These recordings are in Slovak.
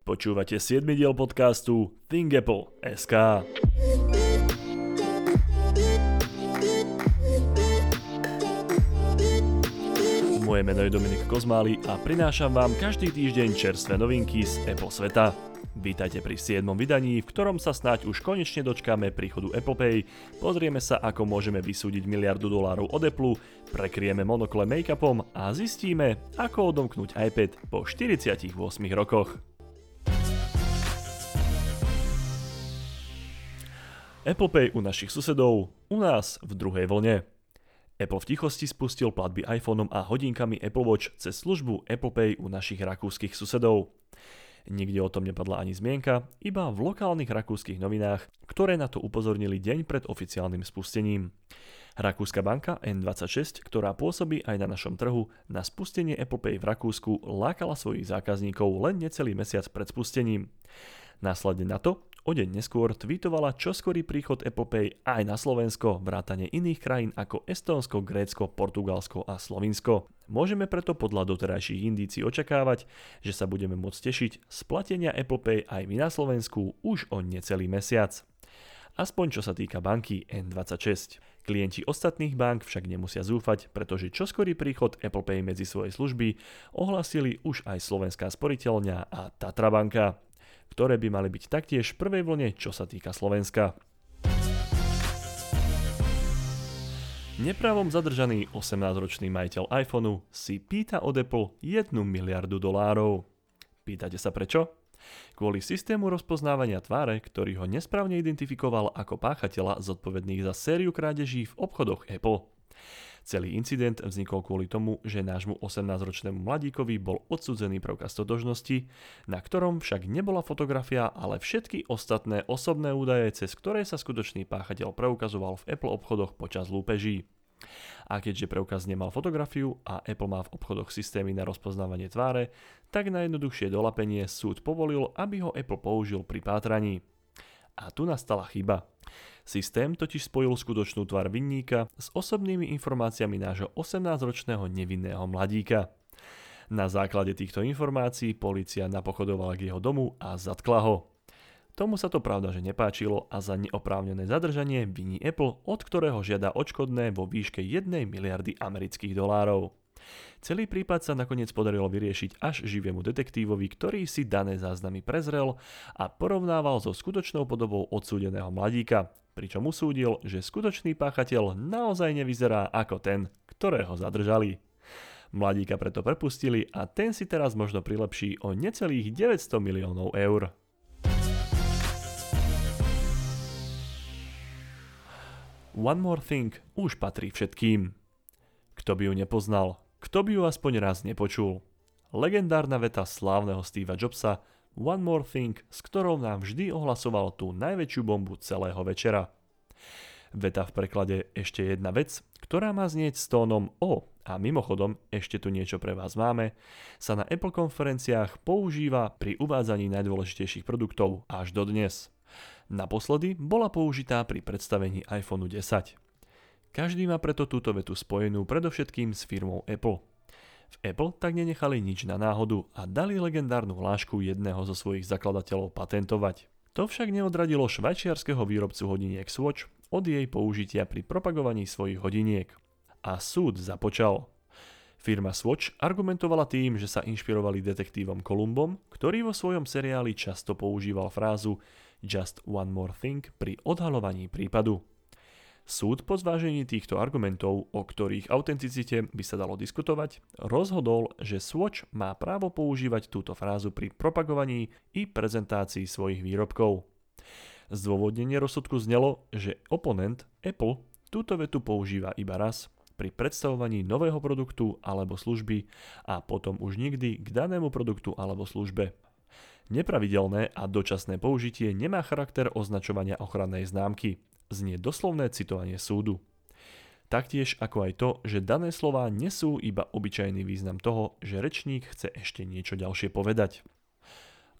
Počúvate 7. diel podcastu Think SK. Moje meno je Dominik Kozmály a prinášam vám každý týždeň čerstvé novinky z Apple sveta. Vítajte pri 7. vydaní, v ktorom sa snáď už konečne dočkáme príchodu Apple Pay, pozrieme sa ako môžeme vysúdiť miliardu dolárov od Apple, prekrieme monokle make-upom a zistíme, ako odomknúť iPad po 48 rokoch. Apple Pay u našich susedov, u nás v druhej vlne. Apple v tichosti spustil platby iPhoneom a hodinkami Apple Watch cez službu Apple Pay u našich rakúskych susedov. Nikde o tom nepadla ani zmienka, iba v lokálnych rakúskych novinách, ktoré na to upozornili deň pred oficiálnym spustením. Rakúska banka N26, ktorá pôsobí aj na našom trhu, na spustenie Apple Pay v Rakúsku lákala svojich zákazníkov len necelý mesiac pred spustením. Následne na to O deň neskôr tweetovala čoskorý príchod Pay aj na Slovensko, vrátane iných krajín ako Estónsko, Grécko, Portugalsko a Slovinsko. Môžeme preto podľa doterajších indícií očakávať, že sa budeme môcť tešiť z platenia Pay aj my na Slovensku už o necelý mesiac. Aspoň čo sa týka banky N26. Klienti ostatných bank však nemusia zúfať, pretože čoskorý príchod Apple Pay medzi svoje služby ohlasili už aj Slovenská sporiteľňa a Tatra banka ktoré by mali byť taktiež v prvej vlne, čo sa týka Slovenska. Nepravom zadržaný 18-ročný majiteľ iPhoneu si pýta od Apple 1 miliardu dolárov. Pýtate sa prečo? Kvôli systému rozpoznávania tváre, ktorý ho nesprávne identifikoval ako páchateľa zodpovedných za sériu krádeží v obchodoch Apple. Celý incident vznikol kvôli tomu, že nášmu 18-ročnému mladíkovi bol odsudzený preukaz totožnosti, na ktorom však nebola fotografia, ale všetky ostatné osobné údaje, cez ktoré sa skutočný páchateľ preukazoval v Apple obchodoch počas lúpeží. A keďže preukaz nemal fotografiu a Apple má v obchodoch systémy na rozpoznávanie tváre, tak na jednoduchšie dolapenie súd povolil, aby ho Apple použil pri pátraní. A tu nastala chyba. Systém totiž spojil skutočnú tvár vinníka s osobnými informáciami nášho 18-ročného nevinného mladíka. Na základe týchto informácií policia napochodovala k jeho domu a zatkla ho. Tomu sa to pravda, že nepáčilo a za neoprávnené zadržanie viní Apple, od ktorého žiada odškodné vo výške 1 miliardy amerických dolárov. Celý prípad sa nakoniec podarilo vyriešiť až živému detektívovi, ktorý si dané záznamy prezrel a porovnával so skutočnou podobou odsúdeného mladíka, pričom usúdil, že skutočný páchateľ naozaj nevyzerá ako ten, ktorého zadržali. Mladíka preto prepustili a ten si teraz možno prilepší o necelých 900 miliónov eur. One More Thing už patrí všetkým. Kto by ju nepoznal, kto by ju aspoň raz nepočul? Legendárna veta slávneho Steva Jobsa One More Thing, s ktorou nám vždy ohlasoval tú najväčšiu bombu celého večera. Veta v preklade ešte jedna vec, ktorá má znieť s tónom O a mimochodom ešte tu niečo pre vás máme, sa na Apple konferenciách používa pri uvádzaní najdôležitejších produktov až do dnes. Naposledy bola použitá pri predstavení iPhone 10. Každý má preto túto vetu spojenú predovšetkým s firmou Apple. V Apple tak nenechali nič na náhodu a dali legendárnu hlášku jedného zo svojich zakladateľov patentovať. To však neodradilo švajčiarského výrobcu hodiniek Swatch od jej použitia pri propagovaní svojich hodiniek. A súd započal. Firma Swatch argumentovala tým, že sa inšpirovali detektívom Columbom, ktorý vo svojom seriáli často používal frázu Just one more thing pri odhalovaní prípadu. Súd po zvážení týchto argumentov, o ktorých autenticite by sa dalo diskutovať, rozhodol, že Swatch má právo používať túto frázu pri propagovaní i prezentácii svojich výrobkov. Zdôvodnenie rozsudku znelo, že oponent Apple túto vetu používa iba raz pri predstavovaní nového produktu alebo služby a potom už nikdy k danému produktu alebo službe. Nepravidelné a dočasné použitie nemá charakter označovania ochrannej známky znie doslovné citovanie súdu. Taktiež ako aj to, že dané slová nesú iba obyčajný význam toho, že rečník chce ešte niečo ďalšie povedať.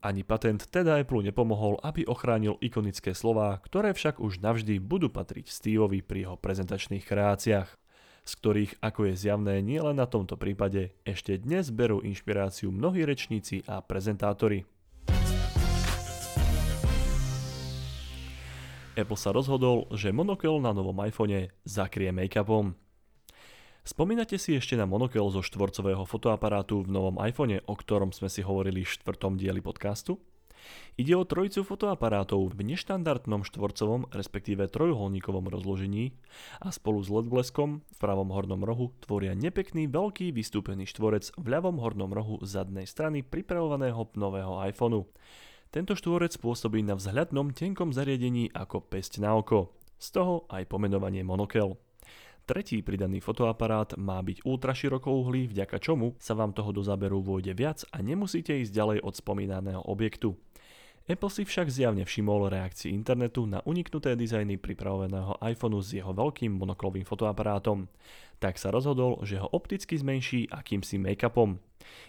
Ani patent teda Apple nepomohol, aby ochránil ikonické slová, ktoré však už navždy budú patriť Steveovi pri jeho prezentačných kreáciách, z ktorých, ako je zjavné nielen na tomto prípade, ešte dnes berú inšpiráciu mnohí rečníci a prezentátori. Apple sa rozhodol, že monokel na novom iPhone zakrie make-upom. Spomínate si ešte na monokel zo štvorcového fotoaparátu v novom iPhone, o ktorom sme si hovorili v štvrtom dieli podcastu? Ide o trojicu fotoaparátov v neštandardnom štvorcovom, respektíve trojuholníkovom rozložení a spolu s LED bleskom v pravom hornom rohu tvoria nepekný veľký vystúpený štvorec v ľavom hornom rohu zadnej strany pripravovaného nového iPhoneu. Tento štvorec pôsobí na vzhľadnom tenkom zariadení ako pesť na oko. Z toho aj pomenovanie monokel. Tretí pridaný fotoaparát má byť ultraširokouhlý, vďaka čomu sa vám toho do záberu vôjde viac a nemusíte ísť ďalej od spomínaného objektu. Apple si však zjavne všimol reakcii internetu na uniknuté dizajny pripravovaného iPhoneu s jeho veľkým monoklovým fotoaparátom. Tak sa rozhodol, že ho opticky zmenší akýmsi make-upom.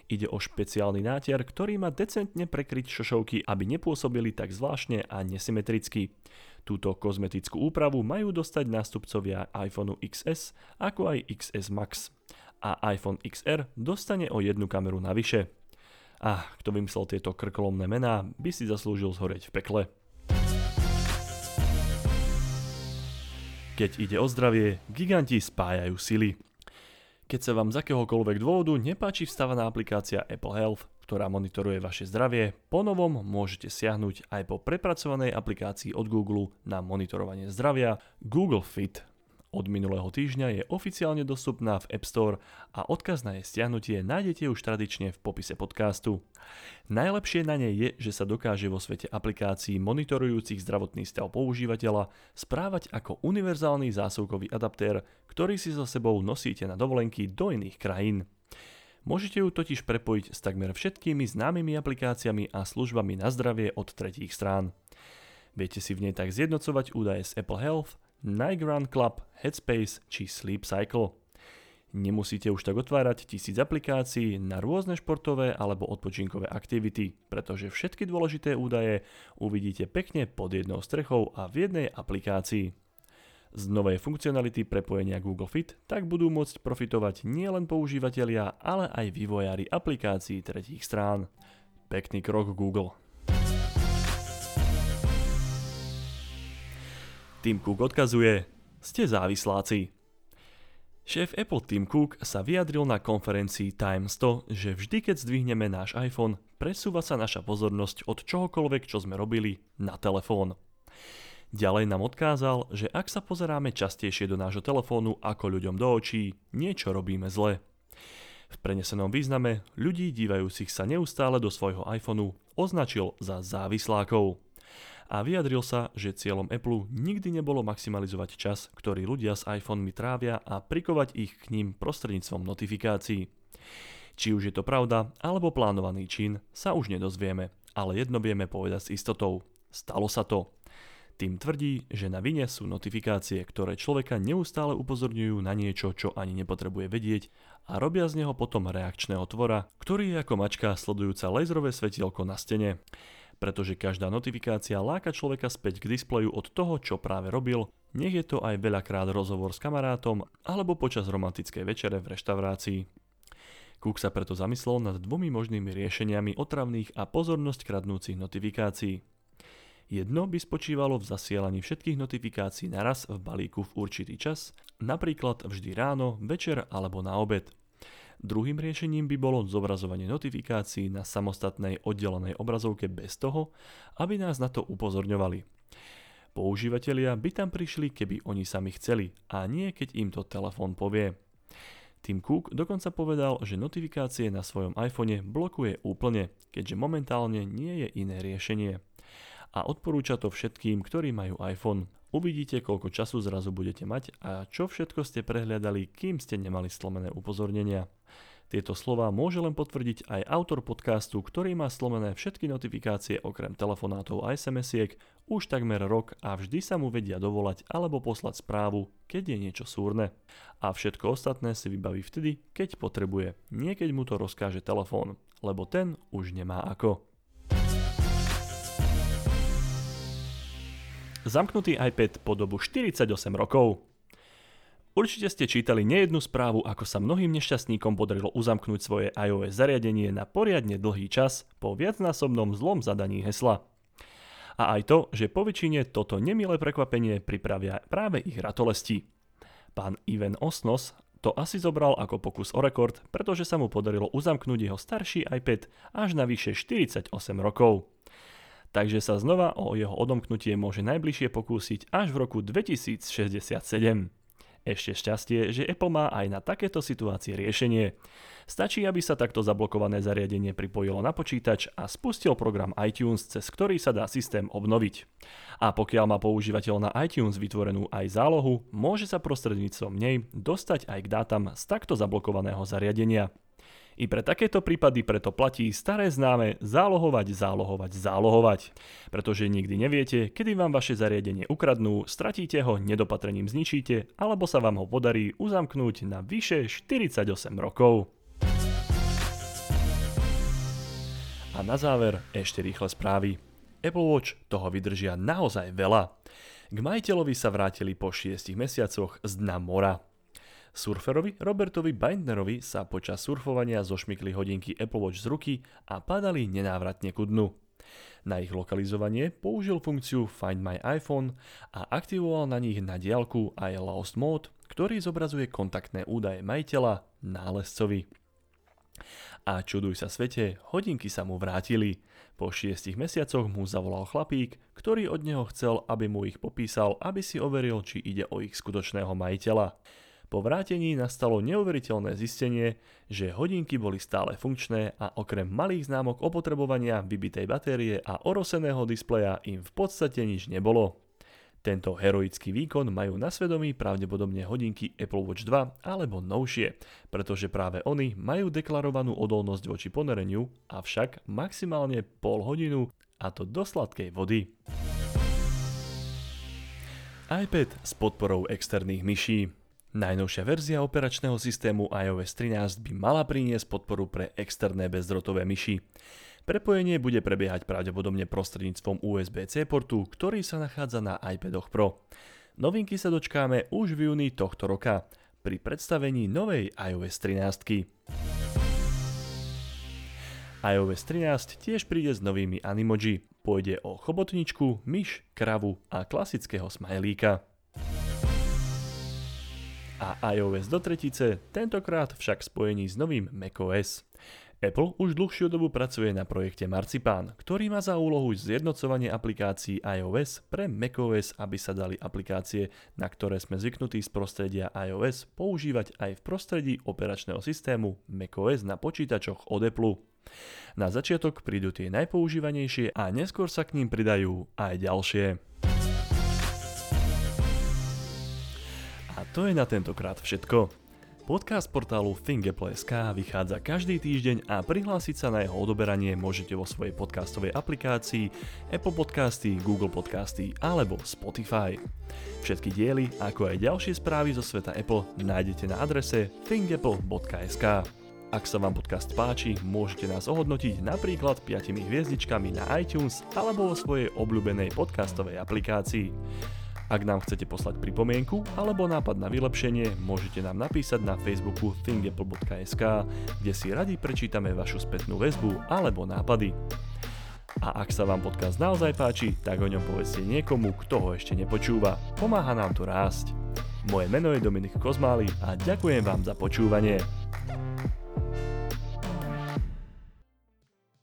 Ide o špeciálny nátier, ktorý má decentne prekryť šošovky, aby nepôsobili tak zvláštne a nesymetricky. Túto kozmetickú úpravu majú dostať nástupcovia iPhoneu XS ako aj XS Max. A iPhone XR dostane o jednu kameru navyše. A kto vymyslel tieto krkolomné mená, by si zaslúžil zhoreť v pekle. Keď ide o zdravie, giganti spájajú sily. Keď sa vám z akéhokoľvek dôvodu nepáči vstávaná aplikácia Apple Health, ktorá monitoruje vaše zdravie, ponovom môžete siahnuť aj po prepracovanej aplikácii od Google na monitorovanie zdravia Google Fit. Od minulého týždňa je oficiálne dostupná v App Store a odkaz na jej stiahnutie nájdete už tradične v popise podcastu. Najlepšie na nej je, že sa dokáže vo svete aplikácií monitorujúcich zdravotný stav používateľa správať ako univerzálny zásuvkový adaptér, ktorý si so sebou nosíte na dovolenky do iných krajín. Môžete ju totiž prepojiť s takmer všetkými známymi aplikáciami a službami na zdravie od tretích strán. Viete si v nej tak zjednocovať údaje z Apple Health, Nike Run Club, Headspace či Sleep Cycle. Nemusíte už tak otvárať tisíc aplikácií na rôzne športové alebo odpočinkové aktivity, pretože všetky dôležité údaje uvidíte pekne pod jednou strechou a v jednej aplikácii. Z novej funkcionality prepojenia Google Fit tak budú môcť profitovať nielen používateľia, ale aj vývojári aplikácií tretích strán. Pekný krok Google. Tim Cook odkazuje, ste závisláci. Šéf Apple Tim Cook sa vyjadril na konferencii Times to, že vždy keď zdvihneme náš iPhone, presúva sa naša pozornosť od čohokoľvek, čo sme robili, na telefón. Ďalej nám odkázal, že ak sa pozeráme častejšie do nášho telefónu ako ľuďom do očí, niečo robíme zle. V prenesenom význame ľudí dívajúcich sa neustále do svojho iPhoneu označil za závislákov. A vyjadril sa, že cieľom Apple nikdy nebolo maximalizovať čas, ktorý ľudia s iPhonemi trávia a prikovať ich k ním prostredníctvom notifikácií. Či už je to pravda alebo plánovaný čin, sa už nedozvieme, ale jedno vieme povedať s istotou. Stalo sa to. Tým tvrdí, že na vine sú notifikácie, ktoré človeka neustále upozorňujú na niečo, čo ani nepotrebuje vedieť a robia z neho potom reakčného tvora, ktorý je ako mačka sledujúca laserové svetielko na stene. Pretože každá notifikácia láka človeka späť k displeju od toho, čo práve robil, nech je to aj veľakrát rozhovor s kamarátom alebo počas romantickej večere v reštaurácii. Cook sa preto zamyslel nad dvomi možnými riešeniami otravných a pozornosť kradnúcich notifikácií. Jedno by spočívalo v zasielaní všetkých notifikácií naraz v balíku v určitý čas, napríklad vždy ráno, večer alebo na obed. Druhým riešením by bolo zobrazovanie notifikácií na samostatnej oddelenej obrazovke bez toho, aby nás na to upozorňovali. Používateľia by tam prišli, keby oni sami chceli a nie keď im to telefón povie. Tim Cook dokonca povedal, že notifikácie na svojom iPhone blokuje úplne, keďže momentálne nie je iné riešenie a odporúča to všetkým, ktorí majú iPhone. Uvidíte, koľko času zrazu budete mať a čo všetko ste prehliadali, kým ste nemali slomené upozornenia. Tieto slova môže len potvrdiť aj autor podcastu, ktorý má slomené všetky notifikácie okrem telefonátov a SMS-iek už takmer rok a vždy sa mu vedia dovolať alebo poslať správu, keď je niečo súrne. A všetko ostatné si vybaví vtedy, keď potrebuje, nie keď mu to rozkáže telefón, lebo ten už nemá ako. Zamknutý iPad po dobu 48 rokov. Určite ste čítali nejednu správu, ako sa mnohým nešťastníkom podarilo uzamknúť svoje iOS zariadenie na poriadne dlhý čas po viacnásobnom zlom zadaní hesla. A aj to, že po väčšine toto nemilé prekvapenie pripravia práve ich ratolesti. Pán Ivan Osnos to asi zobral ako pokus o rekord, pretože sa mu podarilo uzamknúť jeho starší iPad až na vyše 48 rokov. Takže sa znova o jeho odomknutie môže najbližšie pokúsiť až v roku 2067. Ešte šťastie, že Apple má aj na takéto situácie riešenie. Stačí, aby sa takto zablokované zariadenie pripojilo na počítač a spustil program iTunes, cez ktorý sa dá systém obnoviť. A pokiaľ má používateľ na iTunes vytvorenú aj zálohu, môže sa prostredníctvom nej dostať aj k dátam z takto zablokovaného zariadenia. I pre takéto prípady preto platí staré známe zálohovať, zálohovať, zálohovať. Pretože nikdy neviete, kedy vám vaše zariadenie ukradnú, stratíte ho, nedopatrením zničíte, alebo sa vám ho podarí uzamknúť na vyše 48 rokov. A na záver ešte rýchle správy. Apple Watch toho vydržia naozaj veľa. K majiteľovi sa vrátili po 6 mesiacoch z dna mora. Surferovi Robertovi Bindnerovi sa počas surfovania zošmykli hodinky Apple Watch z ruky a padali nenávratne ku dnu. Na ich lokalizovanie použil funkciu Find My iPhone a aktivoval na nich na diálku aj Lost Mode, ktorý zobrazuje kontaktné údaje majiteľa nálezcovi. A čuduj sa svete, hodinky sa mu vrátili. Po šiestich mesiacoch mu zavolal chlapík, ktorý od neho chcel, aby mu ich popísal, aby si overil, či ide o ich skutočného majiteľa. Po vrátení nastalo neuveriteľné zistenie, že hodinky boli stále funkčné a okrem malých známok opotrebovania, vybitej batérie a oroseného displeja im v podstate nič nebolo. Tento heroický výkon majú na svedomí pravdepodobne hodinky Apple Watch 2 alebo novšie, pretože práve oni majú deklarovanú odolnosť voči ponereniu, avšak maximálne pol hodinu a to do sladkej vody. iPad s podporou externých myší Najnovšia verzia operačného systému iOS 13 by mala priniesť podporu pre externé bezdrotové myši. Prepojenie bude prebiehať pravdepodobne prostredníctvom USB-C portu, ktorý sa nachádza na iPadoch Pro. Novinky sa dočkáme už v júni tohto roka pri predstavení novej iOS 13. iOS 13 tiež príde s novými animoji. Pôjde o chobotničku, myš, kravu a klasického smajlíka a iOS do tretice, tentokrát však spojení s novým macOS. Apple už dlhšiu dobu pracuje na projekte Marzipan, ktorý má za úlohu zjednocovanie aplikácií iOS pre macOS, aby sa dali aplikácie, na ktoré sme zvyknutí z prostredia iOS, používať aj v prostredí operačného systému macOS na počítačoch od Apple. Na začiatok prídu tie najpoužívanejšie a neskôr sa k ním pridajú aj ďalšie. To je na tentokrát všetko. Podcast portálu ThinkApple.sk vychádza každý týždeň a prihlásiť sa na jeho odoberanie môžete vo svojej podcastovej aplikácii Apple Podcasty, Google Podcasty alebo Spotify. Všetky diely, ako aj ďalšie správy zo sveta Apple nájdete na adrese thinkapple.sk. Ak sa vám podcast páči, môžete nás ohodnotiť napríklad 5 hviezdičkami na iTunes alebo vo svojej obľúbenej podcastovej aplikácii. Ak nám chcete poslať pripomienku alebo nápad na vylepšenie, môžete nám napísať na Facebooku thinkapple.sk, kde si radi prečítame vašu spätnú väzbu alebo nápady. A ak sa vám podcast naozaj páči, tak o ňom povedzte niekomu, kto ho ešte nepočúva. Pomáha nám to rásť. Moje meno je Dominik Kozmály a ďakujem vám za počúvanie.